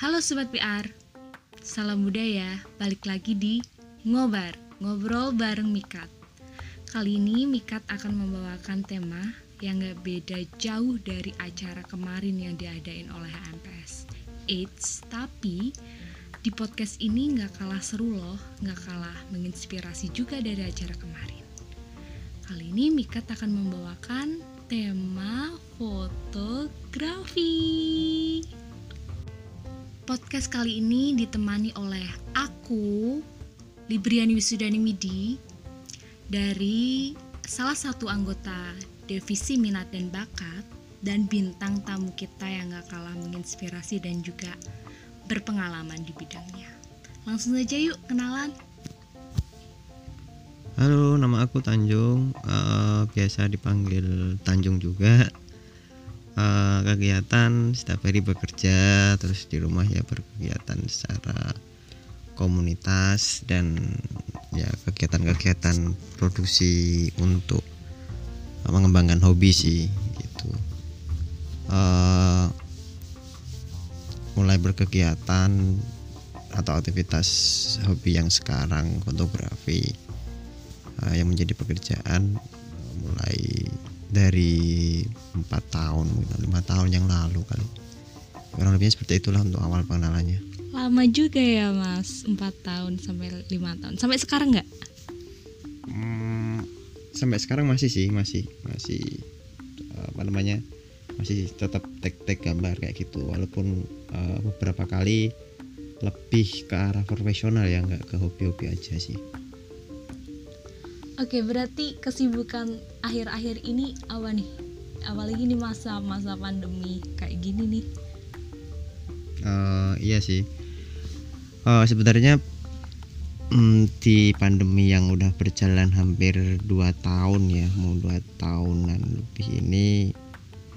Halo Sobat PR, salam budaya, balik lagi di Ngobar, Ngobrol bareng Mikat. Kali ini Mikat akan membawakan tema yang gak beda jauh dari acara kemarin yang diadain oleh HMPS Eits, tapi di podcast ini gak kalah seru loh, gak kalah menginspirasi juga dari acara kemarin. Kali ini Mikat akan membawakan tema fotografi podcast kali ini ditemani oleh aku, Libriani Wisudani Midi, dari salah satu anggota Divisi Minat dan Bakat, dan bintang tamu kita yang gak kalah menginspirasi dan juga berpengalaman di bidangnya. Langsung aja yuk kenalan. Halo, nama aku Tanjung, uh, biasa dipanggil Tanjung juga uh, kegiatan setiap hari bekerja terus di rumah ya berkegiatan secara komunitas dan ya kegiatan-kegiatan produksi untuk mengembangkan hobi sih gitu. Uh, mulai berkegiatan atau aktivitas hobi yang sekarang fotografi uh, yang menjadi pekerjaan mulai dari empat tahun lima tahun yang lalu kali. Kurang lebihnya seperti itulah untuk awal pengenalannya. Lama juga ya mas. Empat tahun sampai lima tahun. Sampai sekarang nggak? Hmm, sampai sekarang masih sih masih masih apa namanya masih tetap tek-tek gambar kayak gitu. Walaupun uh, beberapa kali lebih ke arah profesional ya nggak ke hobi-hobi aja sih. Oke, berarti kesibukan akhir-akhir ini apa nih? Apalagi di masa-masa pandemi kayak gini nih. Uh, iya sih. Uh, sebenarnya um, di pandemi yang udah berjalan hampir 2 tahun ya, mau 2 tahunan lebih ini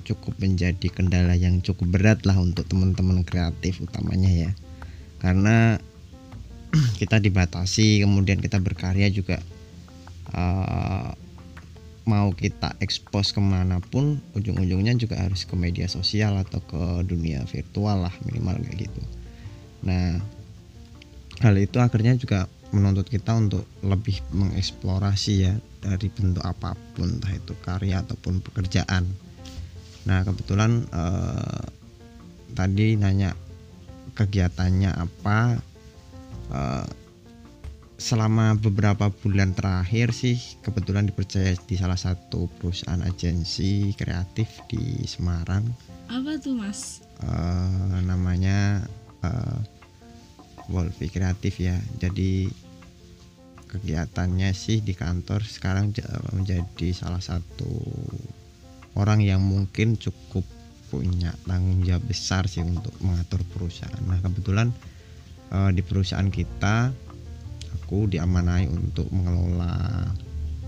cukup menjadi kendala yang cukup berat lah untuk teman-teman kreatif utamanya ya. Karena kita dibatasi, kemudian kita berkarya juga uh, mau kita ekspos ke mana pun ujung-ujungnya juga harus ke media sosial atau ke dunia virtual lah minimal kayak gitu. Nah hal itu akhirnya juga menuntut kita untuk lebih mengeksplorasi ya dari bentuk apa pun entah itu karya ataupun pekerjaan. Nah kebetulan uh, tadi nanya kegiatannya apa uh, selama beberapa bulan terakhir sih kebetulan dipercaya di salah satu perusahaan agensi kreatif di Semarang. Apa tuh mas? Uh, namanya uh, Wolfi Kreatif ya. Jadi kegiatannya sih di kantor sekarang menjadi salah satu orang yang mungkin cukup punya tanggung jawab besar sih untuk mengatur perusahaan. Nah kebetulan uh, di perusahaan kita aku diamanai untuk mengelola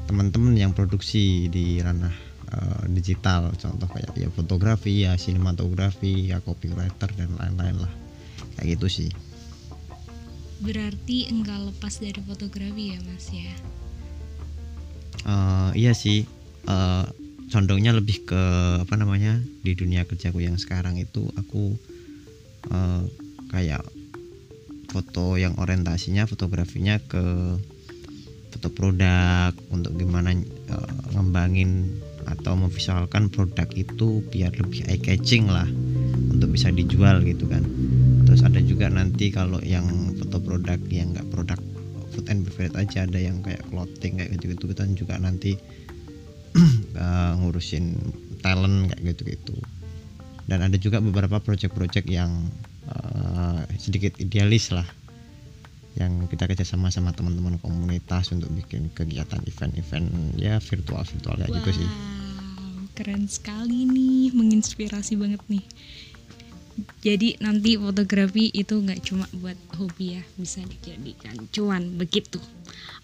teman-teman yang produksi di ranah uh, digital. Contoh kayak ya fotografi ya sinematografi ya copywriter dan lain-lain lah. Kayak gitu sih. Berarti enggak lepas dari fotografi ya mas ya? Uh, iya sih. Uh, condongnya lebih ke apa namanya di dunia kerjaku yang sekarang itu aku uh, kayak foto yang orientasinya fotografinya ke foto produk untuk gimana uh, ngembangin atau memvisualkan produk itu biar lebih eye catching lah untuk bisa dijual gitu kan. Terus ada juga nanti kalau yang foto produk yang nggak produk food and beverage aja ada yang kayak clothing kayak gitu gitu kan juga nanti uh, ngurusin talent kayak gitu gitu dan ada juga beberapa project-project yang uh, sedikit idealis lah yang kita kerjasama sama teman-teman komunitas untuk bikin kegiatan event-event ya virtual virtual kayak wow, gitu sih. Keren sekali nih, menginspirasi banget nih. Jadi nanti fotografi itu nggak cuma buat hobi ya, bisa dijadikan cuan begitu.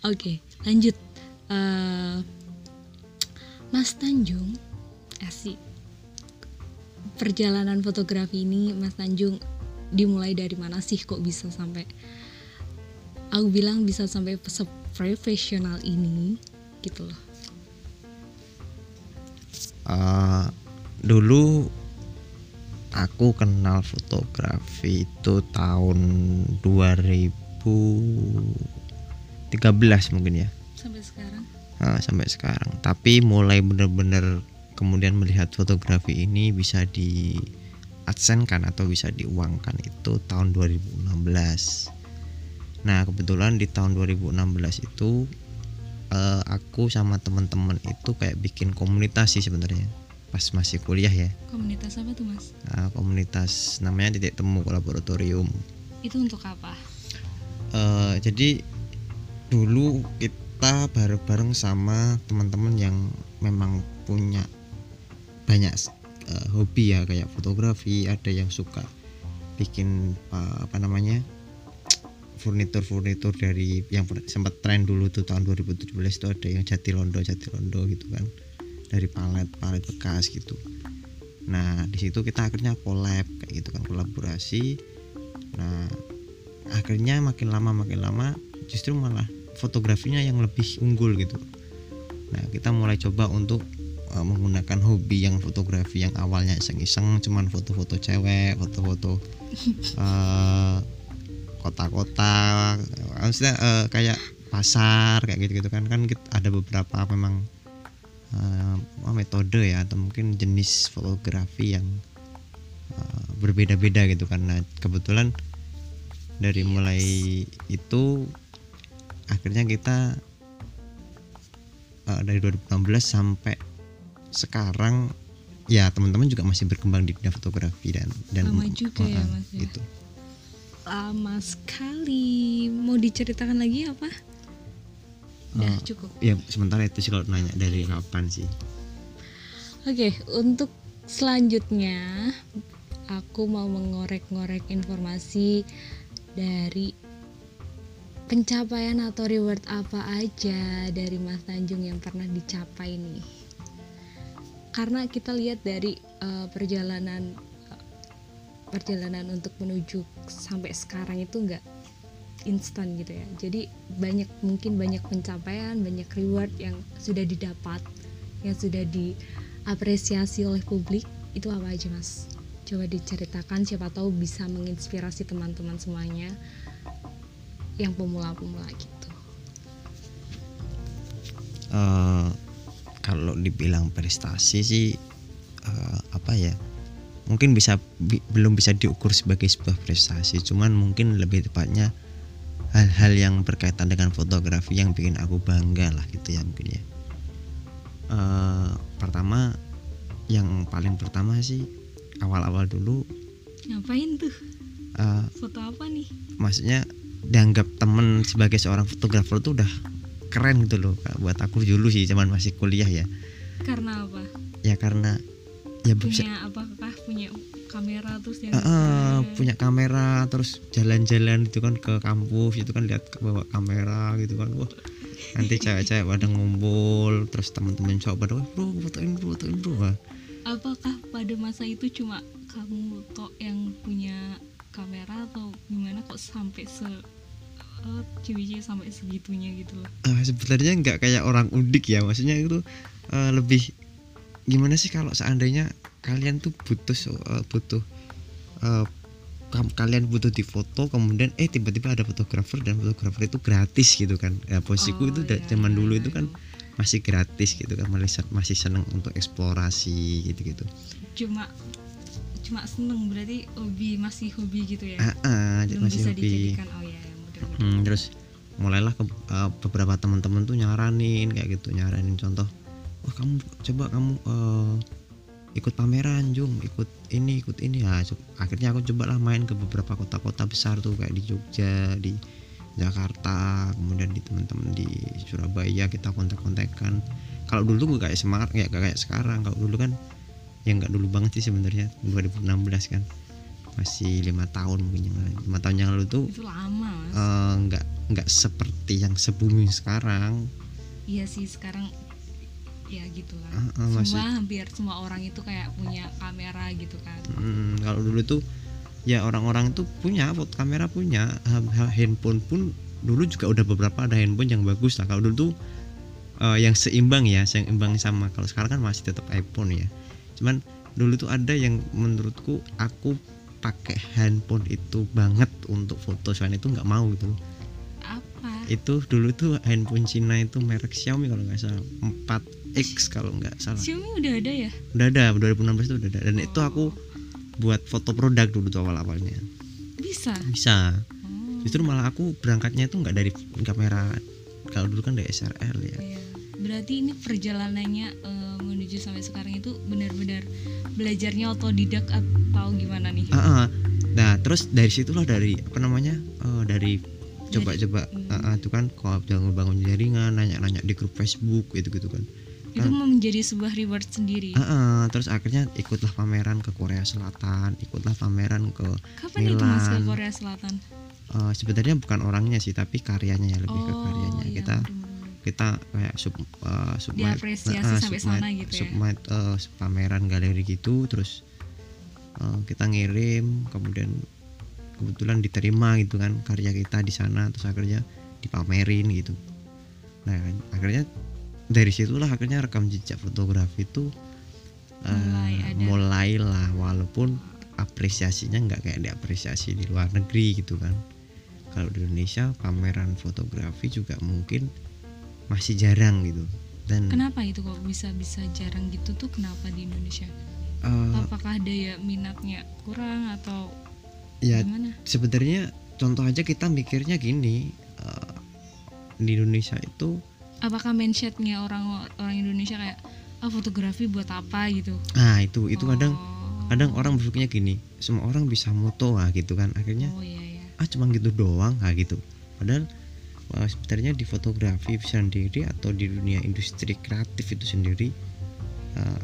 Oke, lanjut. Uh, Mas Tanjung, asik. Perjalanan fotografi ini, Mas Tanjung dimulai dari mana sih kok bisa sampai aku bilang bisa sampai profesional ini gitu loh. Uh, dulu aku kenal fotografi itu tahun 2013 mungkin ya. Sampai sekarang? Nah, sampai sekarang. Tapi mulai bener-bener kemudian melihat fotografi ini bisa di adsenkan atau bisa diuangkan itu tahun 2016 nah kebetulan di tahun 2016 itu eh, aku sama teman-teman itu kayak bikin komunitas sih sebenarnya pas masih kuliah ya. Komunitas apa tuh mas? Nah, komunitas namanya titik temu laboratorium. Itu untuk apa? Eh, jadi dulu kita bareng-bareng sama teman-teman yang memang punya banyak eh, hobi ya kayak fotografi ada yang suka bikin eh, apa namanya furnitur-furnitur dari yang sempat tren dulu tuh tahun 2017 itu ada yang jatilondo jatilondo gitu kan dari palet palet bekas gitu. Nah di situ kita akhirnya collab kayak gitu kan kolaborasi. Nah akhirnya makin lama makin lama justru malah fotografinya yang lebih unggul gitu. Nah kita mulai coba untuk uh, menggunakan hobi yang fotografi yang awalnya iseng-iseng cuman foto-foto cewek foto-foto uh, kota-kota maksudnya uh, kayak pasar kayak gitu-gitu kan. Kan kita ada beberapa memang uh, metode ya atau mungkin jenis fotografi yang uh, berbeda-beda gitu kan. Nah kebetulan dari mulai itu akhirnya kita uh, dari 2016 sampai sekarang ya teman-teman juga masih berkembang di bidang fotografi dan dan Lama juga ya, Mas, ya? gitu. Lama sekali. Mau diceritakan lagi apa? Udah Uh, cukup. ya sementara itu sih kalau nanya dari kapan sih? Oke, untuk selanjutnya aku mau mengorek-ngorek informasi dari pencapaian atau reward apa aja dari Mas Tanjung yang pernah dicapai nih. Karena kita lihat dari eh, perjalanan eh, perjalanan untuk menuju sampai sekarang itu enggak instan gitu ya. Jadi banyak mungkin banyak pencapaian, banyak reward yang sudah didapat, yang sudah diapresiasi oleh publik. Itu apa aja, Mas? Coba diceritakan siapa tahu bisa menginspirasi teman-teman semuanya yang pemula-pemula gitu. Eh, kalau dibilang prestasi sih eh, apa ya mungkin bisa bi- belum bisa diukur sebagai sebuah prestasi cuman mungkin lebih tepatnya hal-hal yang berkaitan dengan fotografi yang bikin aku bangga lah gitu ya mungkin ya Eh, pertama yang paling pertama sih awal-awal dulu Ngapain tuh? eh, Foto apa nih? maksudnya dianggap temen sebagai seorang fotografer tuh udah keren gitu loh Kak. buat aku dulu sih zaman masih kuliah ya. Karena apa? ya karena ya bisa Punya apakah punya kamera terus Ah, ah, punya kamera terus jalan-jalan itu kan ke kampus itu kan lihat bawa kamera gitu kan. Wah nanti cewek-cewek pada ngumpul terus teman-teman cowok pada wah bro fotoin bro fotoin bro. Wah, apakah pada masa itu cuma kamu tok yang punya kamera atau gimana kok sampai se oh, cewek-cewek sampai segitunya gitu loh. Ah, sebenarnya nggak kayak orang udik ya maksudnya itu eh, lebih gimana sih kalau seandainya kalian tuh butuh eh, butuh eh, kam- kalian butuh di foto kemudian eh tiba-tiba ada fotografer dan fotografer itu gratis gitu kan. Ya posisiku Oh, itu iya, zaman dulu iya, itu kan masih gratis gitu kan masih masih seneng untuk eksplorasi gitu-gitu. Cuma cuma seneng berarti hobi masih hobi gitu ya? Ah, ah, belum masih bisa hobi. dijadikan oh ya Hmm, terus mulailah ke, eh, beberapa teman-teman tuh nyaranin kayak gitu nyaranin contoh wah kamu coba kamu eh, ikut pameran Jung ikut ini ikut ini. Ya akhirnya aku coba lah main ke beberapa kota-kota besar tuh kayak di Jogja di Jakarta kemudian di teman-teman di Surabaya kita kontak-kontakan. Kalau dulu gak kayak semangat kayak kayak sekarang. Kalau dulu kan yang nggak dulu banget sih sebenarnya 2016 kan masih lima tahun mungkin yang lalu lima tahun yang lalu tuh itu lama mas. eh, nggak nggak seperti yang sebelum sekarang. Iya sih sekarang ya gitulah Ah, ah, semua masih- hampir semua orang itu kayak punya kamera gitu kan. Hmm, kalau dulu tuh ya orang-orang tuh punya foto kamera punya. Ha- ha- handphone pun dulu juga udah beberapa ada handphone yang bagus lah. Kalau dulu tuh eh, yang seimbang ya seimbang sama. Kalau sekarang kan masih tetap iPhone ya. Cuman dulu tuh ada yang menurutku aku pakai handphone itu banget untuk foto selain itu nggak mau gitu. Apa? Itu dulu tuh handphone Cina itu merek Xiaomi kalau nggak salah 4X kalau nggak salah. Xiaomi udah ada ya? Udah ada 2016 itu udah ada. Dan itu aku buat foto produk dulu tuh awal awalnya bisa? Bisa. Oh. justru malah aku berangkatnya itu nggak dari kamera kalau dulu kan dari SRL ya. Iya. berarti ini perjalanannya eh, menuju sampai sekarang itu benar-benar belajarnya otodidak atau gimana nih Ah, ah. nah terus dari situlah dari apa namanya eh, dari coba-coba hmm. ah, ah, itu kan kalau jangan bangun jaringan nanya-nanya di grup Facebook gitu gitu kan itu menjadi sebuah reward sendiri Ah, ah. terus akhirnya ikutlah pameran ke Korea Selatan ikutlah pameran ke kapan itu mas ke Milan. Korea Selatan eh, sebenarnya bukan orangnya sih tapi karyanya ya lebih ke karyanya iya, kita bener-bener. Kita kayak sub uh, submit- nah, ah, sampai submit- sana gitu ya. submit, uh, pameran galeri gitu terus uh, kita ngirim kemudian kebetulan diterima gitu kan karya kita di sana terus akhirnya dipamerin gitu nah akhirnya dari situlah akhirnya rekam jejak fotografi itu uh, Mulai ada. mulailah walaupun apresiasinya nggak kayak diapresiasi di luar negeri gitu kan kalau di Indonesia pameran fotografi juga mungkin masih jarang gitu. Dan kenapa itu kok bisa bisa jarang gitu tuh? Kenapa di Indonesia? Eh, apakah daya minatnya kurang atau ya gimana? sebenarnya contoh aja kita mikirnya gini eh, di Indonesia itu apakah mindsetnya orang orang Indonesia kayak ah fotografi buat apa? gitu? Ah itu itu kadang Oh. kadang orang berpikirnya gini semua orang bisa moto ah gitu kan. Akhirnya oh iya iya. Ah cuma gitu doang ah gitu. Padahal sebenarnya di fotografi sendiri atau di dunia industri kreatif itu sendiri eh,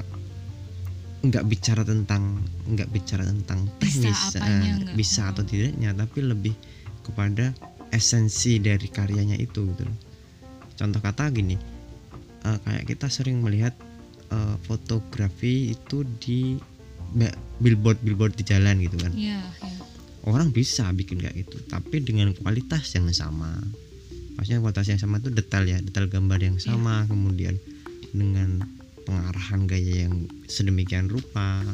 nggak bicara tentang nggak bicara tentang Bisa teknis apanya eh, nggak? bisa atau Oh. tidaknya tapi lebih kepada esensi dari karyanya itu gitu contoh kata gini eh, kayak kita sering melihat eh, fotografi itu di billboard billboard di jalan gitu kan iya iya orang bisa bikin kayak gitu tapi dengan kualitas yang sama maksudnya kualitas yang sama itu detail ya detail gambar yang sama kemudian dengan pengarahan gaya yang sedemikian rupa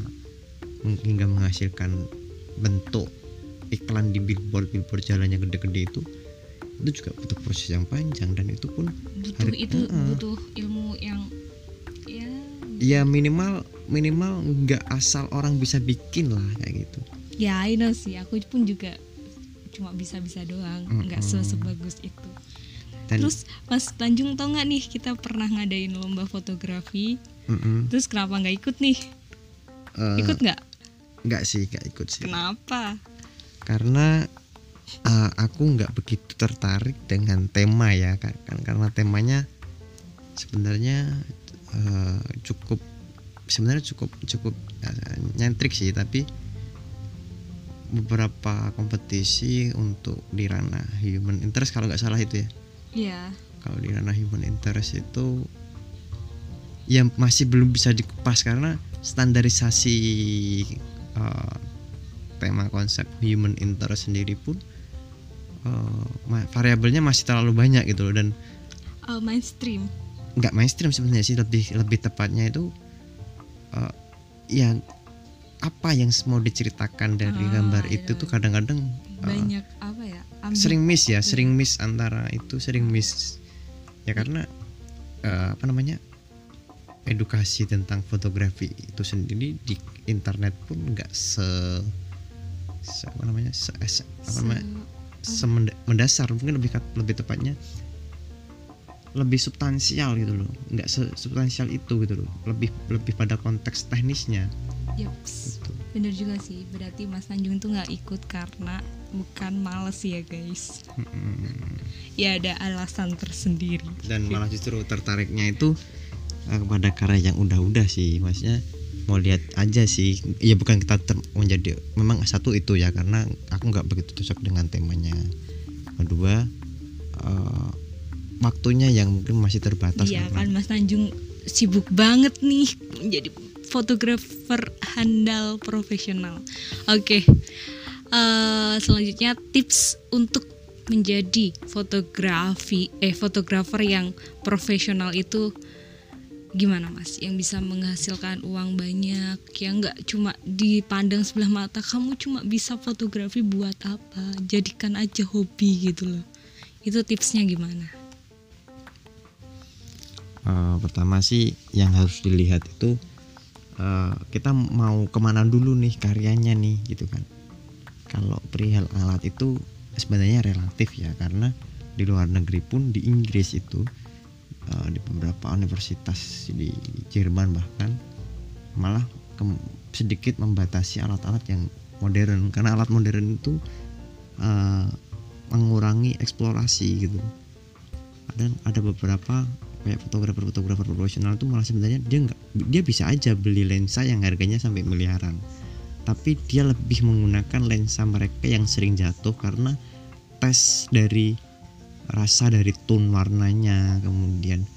hingga menghasilkan bentuk iklan di billboard billboard jalan yang gede-gede itu itu juga butuh proses yang panjang dan itu pun butuh Hari- itu Heeh. butuh ilmu yang ya. Ya minimal minimal nggak asal orang bisa bikin lah kayak gitu. Ya I know sih. Aku pun juga cuma bisa-bisa doang nggak Mm-mm. sebagus itu. Dan terus Mas Tanjung tau nggak nih kita pernah ngadain lomba fotografi. Mm-mm, terus kenapa nggak ikut nih? Eh, ikut nggak? nggak sih nggak ikut sih. Kenapa? Karena uh, aku nggak begitu tertarik dengan tema ya kan- karena temanya sebenarnya uh, cukup sebenarnya cukup cukup uh, nyentrik sih. Tapi beberapa kompetisi untuk di ranah human interest kalau nggak salah itu ya. Iya. Kalau di ranah human interest itu ya masih belum bisa dikupas karena standarisasi uh, tema konsep human interest sendiri pun uh, ma- variabelnya masih terlalu banyak gitu loh dan uh, mainstream. Nggak mainstream sebenarnya sih lebih lebih tepatnya itu uh, ya apa yang mau diceritakan dari Ah, gambar iya, itu tuh kadang-kadang uh, apa ya sering miss ya sering miss antara itu sering miss. Ya karena eh, apa namanya edukasi tentang fotografi itu sendiri di internet pun nggak se, se- apa namanya se, se- apa se- namanya semenda- mendasar. Mungkin lebih lebih tepatnya lebih substansial gitu loh. Nggak se- substansial itu gitu loh. Lebih lebih pada konteks teknisnya Yups, gitu. bener juga sih. Berarti Mas Tanjung tuh nggak ikut karena bukan males ya guys. Ya ada alasan tersendiri. dan malah justru tertariknya itu eh, kepada karya yang udah-udah sih maksudnya mau lihat aja sih ya bukan kita ter- menjadi memang satu itu ya karena aku nggak begitu cocok dengan temanya kedua eh, waktunya yang mungkin masih terbatas Iya kan Mas Tanjung sibuk banget nih menjadi fotografer handal profesional. Oke, Eh, selanjutnya tips untuk menjadi fotografi eh fotografer yang profesional itu gimana mas? Yang bisa menghasilkan uang banyak yang nggak cuma dipandang sebelah mata kamu cuma bisa fotografi buat apa? Jadikan aja hobi gitu loh. Itu tipsnya gimana? Eh, pertama sih yang harus dilihat itu eh, kita mau ke mana dulu nih karyanya nih gitu kan. Kalau perihal alat itu sebenarnya relatif ya karena di luar negeri pun di Inggris itu eh, di beberapa universitas di Jerman bahkan malah sedikit membatasi alat-alat yang modern. Karena alat modern itu eh, mengurangi eksplorasi gitu. Dan ada beberapa kayak fotografer-fotografer profesional itu malah sebenarnya dia nggak dia bisa aja beli lensa yang harganya sampai miliaran. Tapi dia lebih menggunakan lensa mereka yang sering jatuh karena tes dari rasa dari tone warnanya kemudian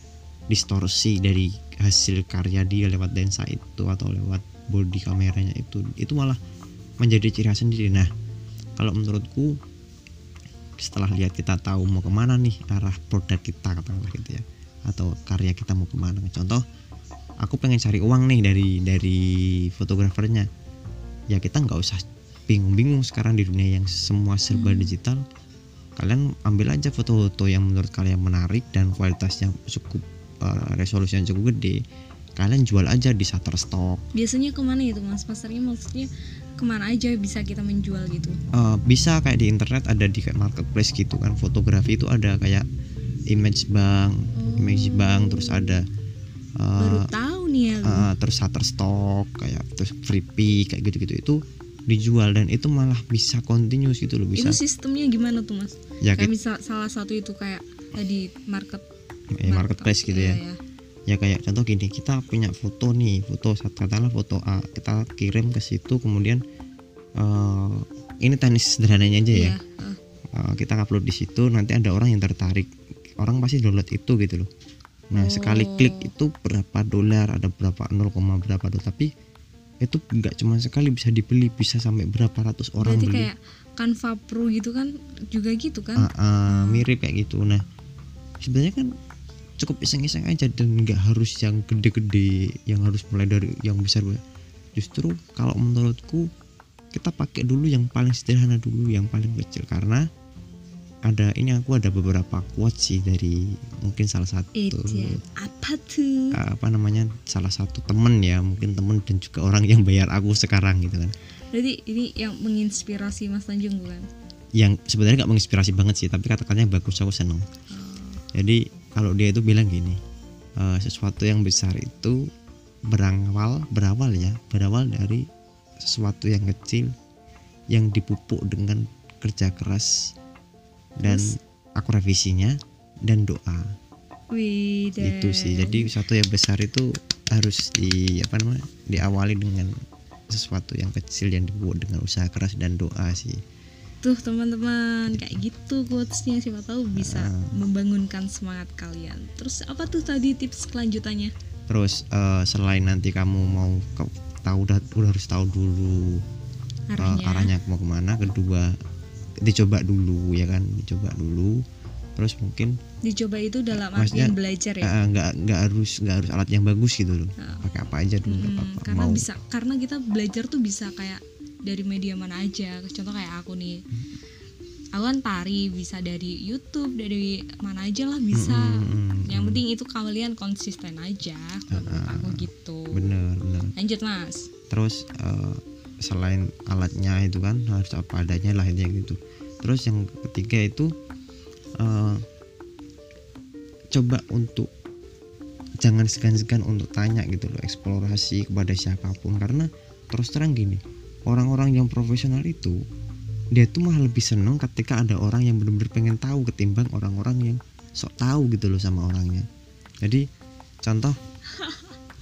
distorsi dari hasil karya dia lewat lensa itu atau lewat body kameranya itu. Itu malah menjadi ciri khas sendiri. Nah kalau menurutku setelah lihat kita tahu mau ke mana nih arah produk kita katakanlah gitu ya atau karya kita mau ke mana. Contoh aku pengen cari uang nih dari dari fotografernya. Ya kita nggak usah bingung-bingung sekarang di dunia yang semua serba Hmm. digital. Kalian ambil aja foto-foto yang menurut kalian menarik dan kualitasnya cukup eh, resolusinya cukup gede. Kalian jual aja di Shutterstock. Biasanya ke mana itu mas? Pasarnya maksudnya ke mana aja bisa kita menjual gitu? Eh, bisa kayak di internet ada di kayak marketplace gitu kan. Fotografi itu ada kayak image bank image bank terus ada eh, baru tahu nih ya. eh, terus Shutterstock kayak terus Freepik kayak gitu-gitu itu dijual dan itu malah bisa continuous gitu loh bisa itu sistemnya gimana tuh mas? Ya kayak misal salah satu itu kayak tadi market eh, marketplace gitu ya. Iya. ya kayak contoh gini kita punya foto nih foto katakanlah foto A kita kirim ke situ kemudian eh, ini teknis sederhananya aja ya. Iya, eh. Uh, kita upload di situ nanti ada orang yang tertarik orang pasti download itu gitu loh. Nah Oh. sekali klik itu berapa dolar ada berapa 0, berapa dolar tapi itu nggak cuma sekali bisa dibeli bisa sampai berapa ratus orang berarti beli. kayak Canva Pro gitu kan juga gitu kan? Ah, mirip kayak gitu. Nah sebenarnya kan cukup iseng-iseng aja dan nggak harus yang gede-gede yang harus mulai dari yang besar justru kalau menurutku kita pakai dulu yang paling sederhana dulu yang paling kecil. Karena ada ini aku ada beberapa quotes sih dari mungkin salah satu apa tuh? Apa namanya? Salah satu temen ya mungkin temen dan juga orang yang bayar aku sekarang gitu kan. Berarti ini yang menginspirasi Mas Tanjung bukan? Yang sebenarnya nggak menginspirasi banget sih tapi kata-katanya bagus aku seneng. Jadi kalau dia itu bilang gini "Eh, sesuatu yang besar itu berawal berawal ya berawal dari sesuatu yang kecil yang dipupuk dengan kerja keras dan Terus? aku revisinya dan doa. Wih, itu sih. Jadi sesuatu yang besar itu harus di apa namanya diawali dengan sesuatu yang kecil yang dipupuk dengan usaha keras dan doa sih. Tuh teman-teman kayak gitu quotesnya. Siapa tahu bisa Ah. membangunkan semangat kalian. Terus apa tuh tadi tips kelanjutannya? Terus eh, selain nanti kamu mau ke, tahu udah udah harus tahu dulu eh, arahnya, arahnya mau ke mana kedua dicoba dulu ya kan? Dicoba dulu terus mungkin dicoba itu dalam artian belajar ya? nggak nggak harus nggak harus alat yang bagus gitu loh. Pakai apa aja dulu Hmm, apa-apa karena mau. bisa karena kita belajar tuh bisa kayak dari media mana aja. Contoh kayak aku nih. Aku kan tari bisa dari YouTube dari mana aja lah bisa. Mm, mm, mm, yang penting itu kalian konsisten aja menurut aku gitu. bener bener. Lanjut mas. Terus eh, selain alatnya itu kan harus apa adanya lah intinya gitu. Terus yang ketiga itu eh, coba untuk jangan segan-segan untuk tanya gitu loh eksplorasi kepada siapa pun. Karena terus terang gini orang-orang yang profesional itu dia tuh malah lebih seneng ketika ada orang yang benar-benar pengen tahu ketimbang orang-orang yang sok tahu gitu loh sama orangnya. Jadi contoh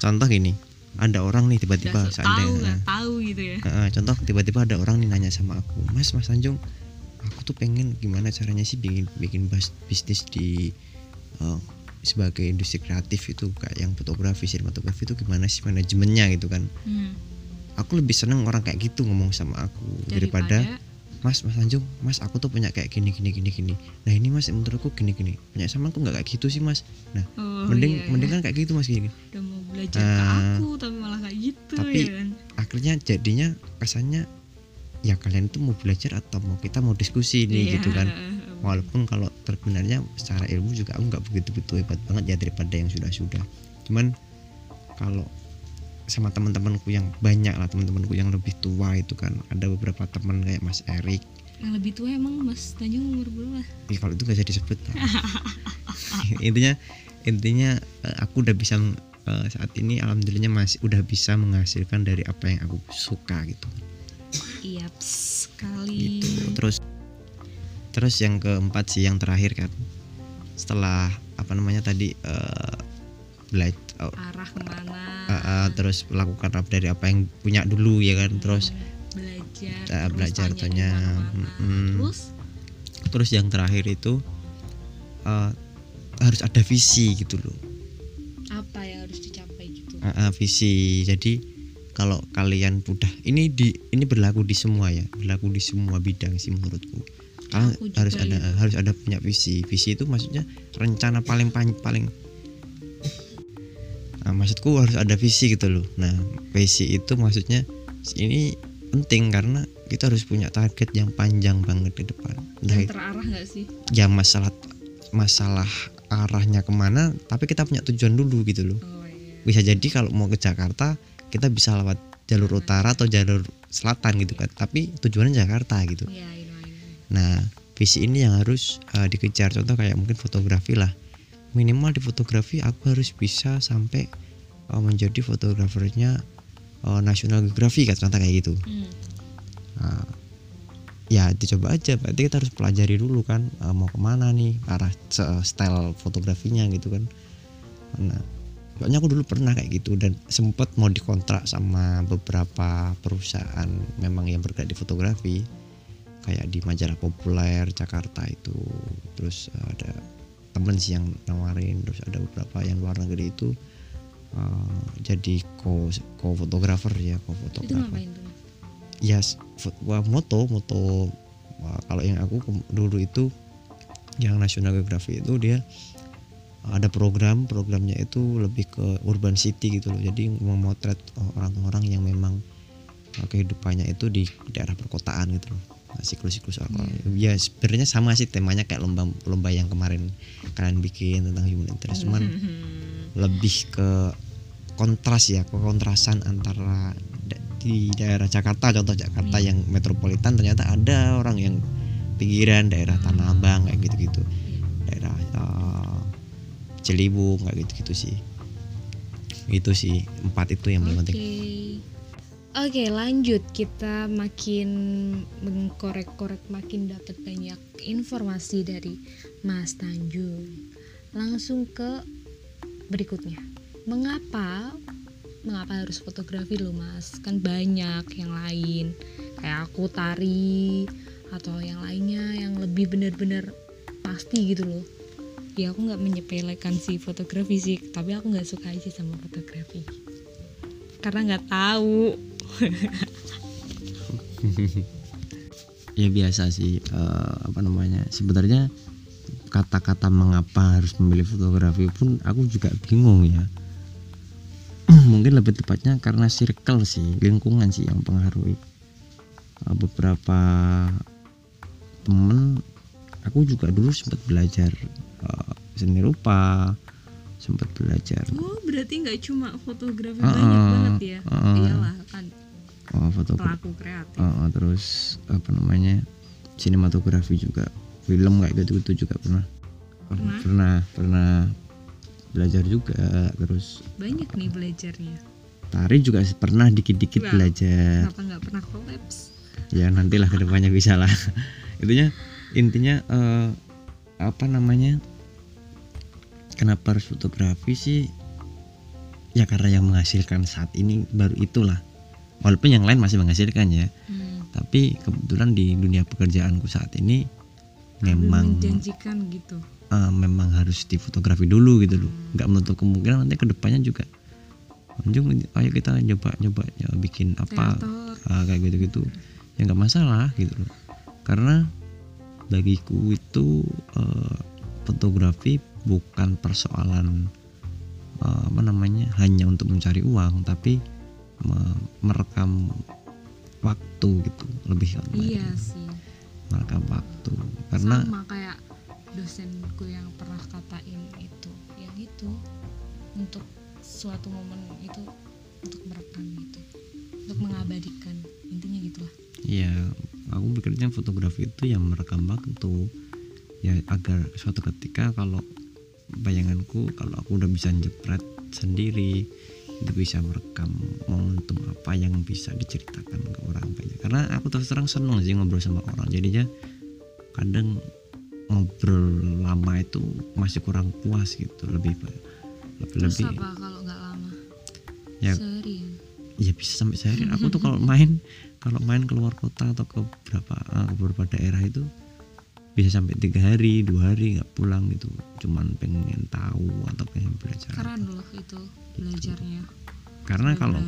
contoh gini ada orang nih tiba-tiba tahu nggak tahu gitu ya. Heeh, contoh tiba-tiba ada orang nih nanya sama aku mas mas Tanjung aku tuh pengen gimana caranya sih bikin bikin bisnis di eh, sebagai industri kreatif itu kayak yang fotografi sinematografi itu gimana sih manajemennya gitu kan. Hmm, aku lebih seneng orang kayak gitu ngomong sama aku daripada, daripada Mas Mas Tanjung Mas aku tuh punya kayak gini gini gini gini. Nah ini Mas menurutku gini gini. Punya sama aku nggak kayak gitu sih Mas. Nah Oh, mending iya, mending iya. kan kayak gitu Mas gini udah mau belajar ke Ah, aku tapi malah kayak gitu tapi ya kan? akhirnya jadinya kesannya ya kalian tuh mau belajar atau mau kita mau diskusi nih Iya. gitu kan. walaupun kalau sebenarnya secara ilmu juga aku nggak begitu begitu hebat banget ya daripada yang sudah sudah cuman kalau sama teman-temanku yang banyak lah teman-temanku yang lebih tua itu kan. Ada beberapa teman kayak Mas Erik yang lebih tua emang Mas Tanjung umur berapa? Ya kalau itu gak bisa disebut Pak. intinya intinya eh, aku udah bisa eh, saat ini alhamdulillahnya masih udah bisa menghasilkan dari apa yang aku suka gitu. Iya sekali. Gitu. Terus terus yang keempat sih yang terakhir kan. Setelah apa namanya tadi eh belajar arah ke mana? Terus lakukan apa dari apa yang punya dulu ya kan? Terus belajar terus belajar tanya tanya, ke mana-mana. mm-mm. terus? Terus yang terakhir itu eh, harus ada visi gitu loh. Apa yang harus dicapai gitu? Eh, eh, visi. Jadi kalau kalian udah ini di ini berlaku di semua ya berlaku di semua bidang sih menurutku. Kalian harus ada ya. harus ada punya visi. Visi itu maksudnya rencana paling paling nah, maksudku harus ada visi gitu loh. Nah visi itu maksudnya ini penting karena kita harus punya target yang panjang banget ke depan. Nah yang terarah nggak sih? Ya masalah masalah arahnya ke mana tapi kita punya tujuan dulu gitu loh. Oh iya. Bisa jadi kalau mau ke Jakarta kita bisa lewat jalur utara atau jalur selatan gitu kan. Tapi tujuannya Jakarta gitu. Iya ini ini nah visi ini yang harus uh, dikejar. Contoh kayak mungkin fotografi lah minimal di fotografi aku harus bisa sampai uh, menjadi fotografernya uh, National Geographic kan contoh kayak gitu. Hmm. Nah, ya dicoba aja berarti kita harus pelajari dulu kan eh, mau ke mana nih arah style fotografinya gitu kan. Nah soalnya aku dulu pernah kayak gitu dan sempat mau dikontrak sama beberapa perusahaan memang yang bergerak di fotografi kayak di majalah populer Jakarta itu. Terus ada temen sih yang nawarin terus ada beberapa yang luar negeri itu eh, jadi co co fotografer ya co fotografer tuh? Ya s- fo- wah, moto moto wah, kalau yang aku dulu itu yang National Geographic itu dia ada program programnya itu lebih ke urban city gitu loh. Jadi memotret orang-orang yang memang uh, kehidupannya itu di daerah perkotaan gitu loh Siklus-siklus apa ya sebenarnya sama sih temanya kayak lomba lomba yang kemarin kalian bikin tentang human interest. Cuman Hmm. lebih ke kontras ya kontrasan antara da- di daerah Jakarta contoh Jakarta Iya. yang metropolitan ternyata ada orang yang pinggiran daerah Tanah Abang kayak gitu-gitu. Daerah Ciliwung kayak gitu-gitu sih. Itu sih empat itu yang paling penting Oke, lanjut kita makin mengkorek-korek makin dapat banyak informasi dari Mas Tanjung. Langsung ke berikutnya. Mengapa mengapa harus fotografi lo, Mas? Kan banyak yang lain. Kayak aku tari atau yang lainnya yang lebih benar-benar pasti gitu loh. Ya aku nggak menyepelekan si fotografi sih, tapi aku nggak suka aja sama fotografi karena nggak tahu ya biasa sih eh, apa namanya sebenarnya kata-kata mengapa harus memilih fotografi pun aku juga bingung ya. Mungkin lebih tepatnya karena circle sih lingkungan sih yang pengaruhi. Eh, beberapa temen aku juga dulu sempat belajar eh, seni rupa sempat belajar. Oh berarti nggak cuma fotografi Ah, banyak ah, banget ya? ah. iyalah kan. Oh, fotografi pelaku kreatif. Uh, terus apa namanya sinematografi juga. Film kayak gitu gitu juga pernah. Pernah? pernah? pernah belajar juga terus banyak nih belajarnya. tari juga pernah dikit-dikit belajar. kenapa nggak pernah kolaps? Ya nantilah ke depannya bisa lah. Intinya intinya eh, apa namanya kenapa harus fotografi sih? Ya karena yang menghasilkan saat ini baru itulah. Walaupun yang lain masih menghasilkan ya. Hmm. tapi kebetulan di dunia pekerjaanku saat ini memang menjanjikan gitu. eh, memang harus difotografi dulu gitu loh. Nggak menutup kemungkinan nanti ke depannya juga. Anjung ayo kita nyoba nyoba ya, bikin apa ah, kayak gitu gitu ya nggak masalah gitu loh. Karena bagiku itu eh, fotografi bukan persoalan eh, apa namanya hanya untuk mencari uang tapi me- merekam waktu gitu lebih iya sih. Merekam waktu karena sama kayak dosenku yang pernah katain itu ya gitu untuk suatu momen itu untuk merekam gitu untuk mengabadikan intinya gitulah. Ya aku pikirnya fotografi itu yang merekam waktu ya agar suatu ketika kalau bayanganku kalau aku udah bisa jepret sendiri itu bisa merekam momentum apa yang bisa diceritakan ke orang banyak. Karena aku terus terang seneng sih ngobrol sama orang jadinya kadang ngobrol lama itu masih kurang puas gitu lebih lebih terus lebih apa kalau nggak lama. Ya. seharian. Ya bisa sampai sehari aku tuh kalau main kalau main keluar kota atau ke beberapa eh, ke beberapa daerah itu bisa sampai tiga hari dua hari nggak pulang gitu. Cuman pengen tahu atau pengen belajar keren loh itu belajarnya. Karena kalau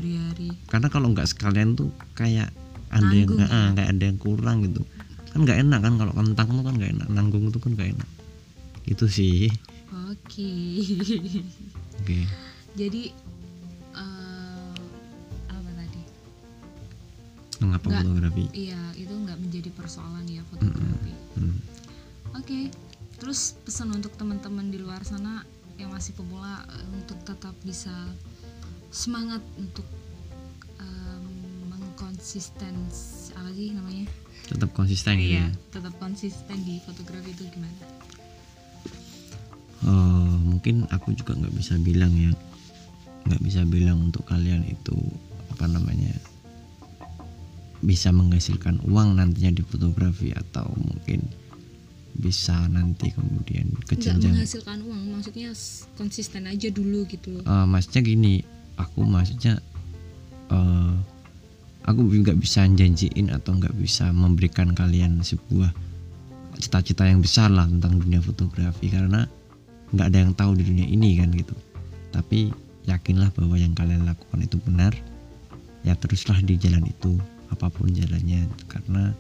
karena kalau nggak sekalian tuh kayak ada yang Nanggung eh, kayak ada yang kurang gitu. Kan nggak enak kan kalau kentang tuh kan nggak enak nanggung itu kan nggak enak. Itu sih. Oke. Oke. Jadi eh, apa tadi? Mengapa Nggak. fotografi? iya itu nggak menjadi persoalan ya fotografi. Hmm. Oke, terus pesan untuk teman-teman di luar sana yang masih pemula eh, untuk tetap bisa semangat untuk em, mengkonsisten apa sih namanya? tetap konsisten gitu Iya, ya tetap konsisten di fotografi itu gimana? Eh, mungkin aku juga nggak bisa bilang ya nggak bisa bilang untuk kalian itu apa namanya bisa menghasilkan uang nantinya di fotografi atau mungkin bisa nanti kemudian ke Nggak jenjang menghasilkan uang, maksudnya konsisten aja dulu gitu loh. Eh, maksudnya gini aku maksudnya eh aku nggak bisa janjiin atau nggak bisa memberikan kalian sebuah cita-cita yang besar lah tentang dunia fotografi karena nggak ada yang tahu di dunia ini kan gitu tapi yakinlah bahwa yang kalian lakukan itu benar ya teruslah di jalan itu apa pun jalannya karena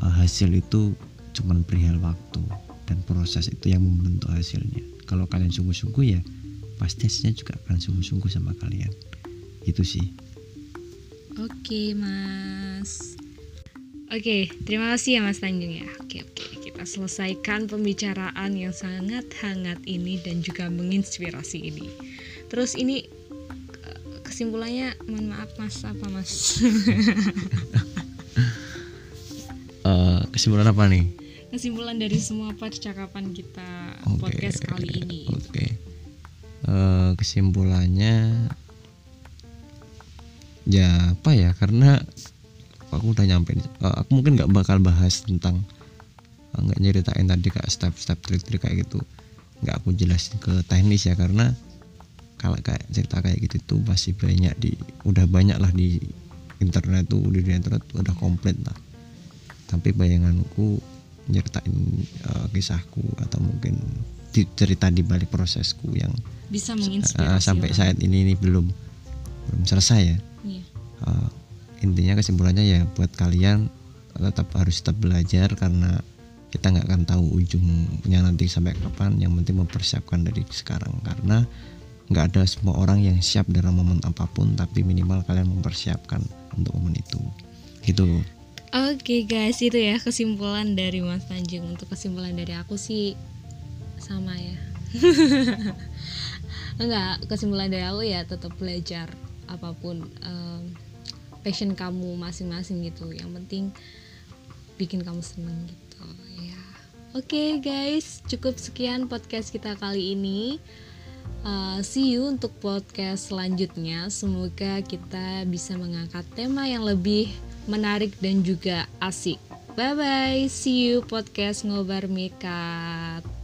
eh, hasil itu cuman perihal waktu dan proses itu yang membentuk hasilnya kalau kalian sungguh-sungguh ya pasti hasilnya juga akan sungguh-sungguh sama kalian itu sih Oke, Mas. Oke, terima kasih ya Mas Tanjung ya. Oke, oke. Kita selesaikan pembicaraan yang sangat hangat ini dan juga menginspirasi ini. Terus ini eh, kesimpulannya mohon maaf Mas apa Mas? Eh, kesimpulan apa nih Kesimpulan dari semua percakapan kita Oke. podcast kali ini. oke Eh, kesimpulannya ya apa ya karena aku udah nyampe eh, aku mungkin nggak bakal bahas tentang eh, nggak nyeritain tadi kayak step-step trik-trik kayak gitu nggak aku jelasin ke teknis ya karena kalau kayak cerita kayak gitu tuh masih banyak di udah banyak lah di internet tuh di internet tuh udah komplit lah tapi bayanganku nyeritain eh, kisahku atau mungkin di- cerita di balik prosesku yang Bisa eh, menginspirasi sampai orang. saat ini ini belum belum selesai ya Iya. Eh, intinya kesimpulannya ya buat kalian tetap harus tetap belajar karena kita nggak akan tahu ujungnya nanti sampai kapan yang penting mempersiapkan dari sekarang karena nggak ada semua orang yang siap dalam momen apa pun tapi minimal kalian mempersiapkan untuk momen itu gitu Oke guys, itu ya kesimpulan dari Mas Tanjung. Untuk kesimpulan dari aku sih sama ya. Enggak, kesimpulan dari aku ya tetap belajar apa pun em, passion kamu masing-masing gitu. Yang penting bikin kamu seneng gitu ya. Oke guys, cukup sekian podcast kita kali ini. Uh, see you untuk podcast selanjutnya. Semoga kita bisa mengangkat tema yang lebih menarik dan juga asik. Bye bye. See you podcast ngobar mikat.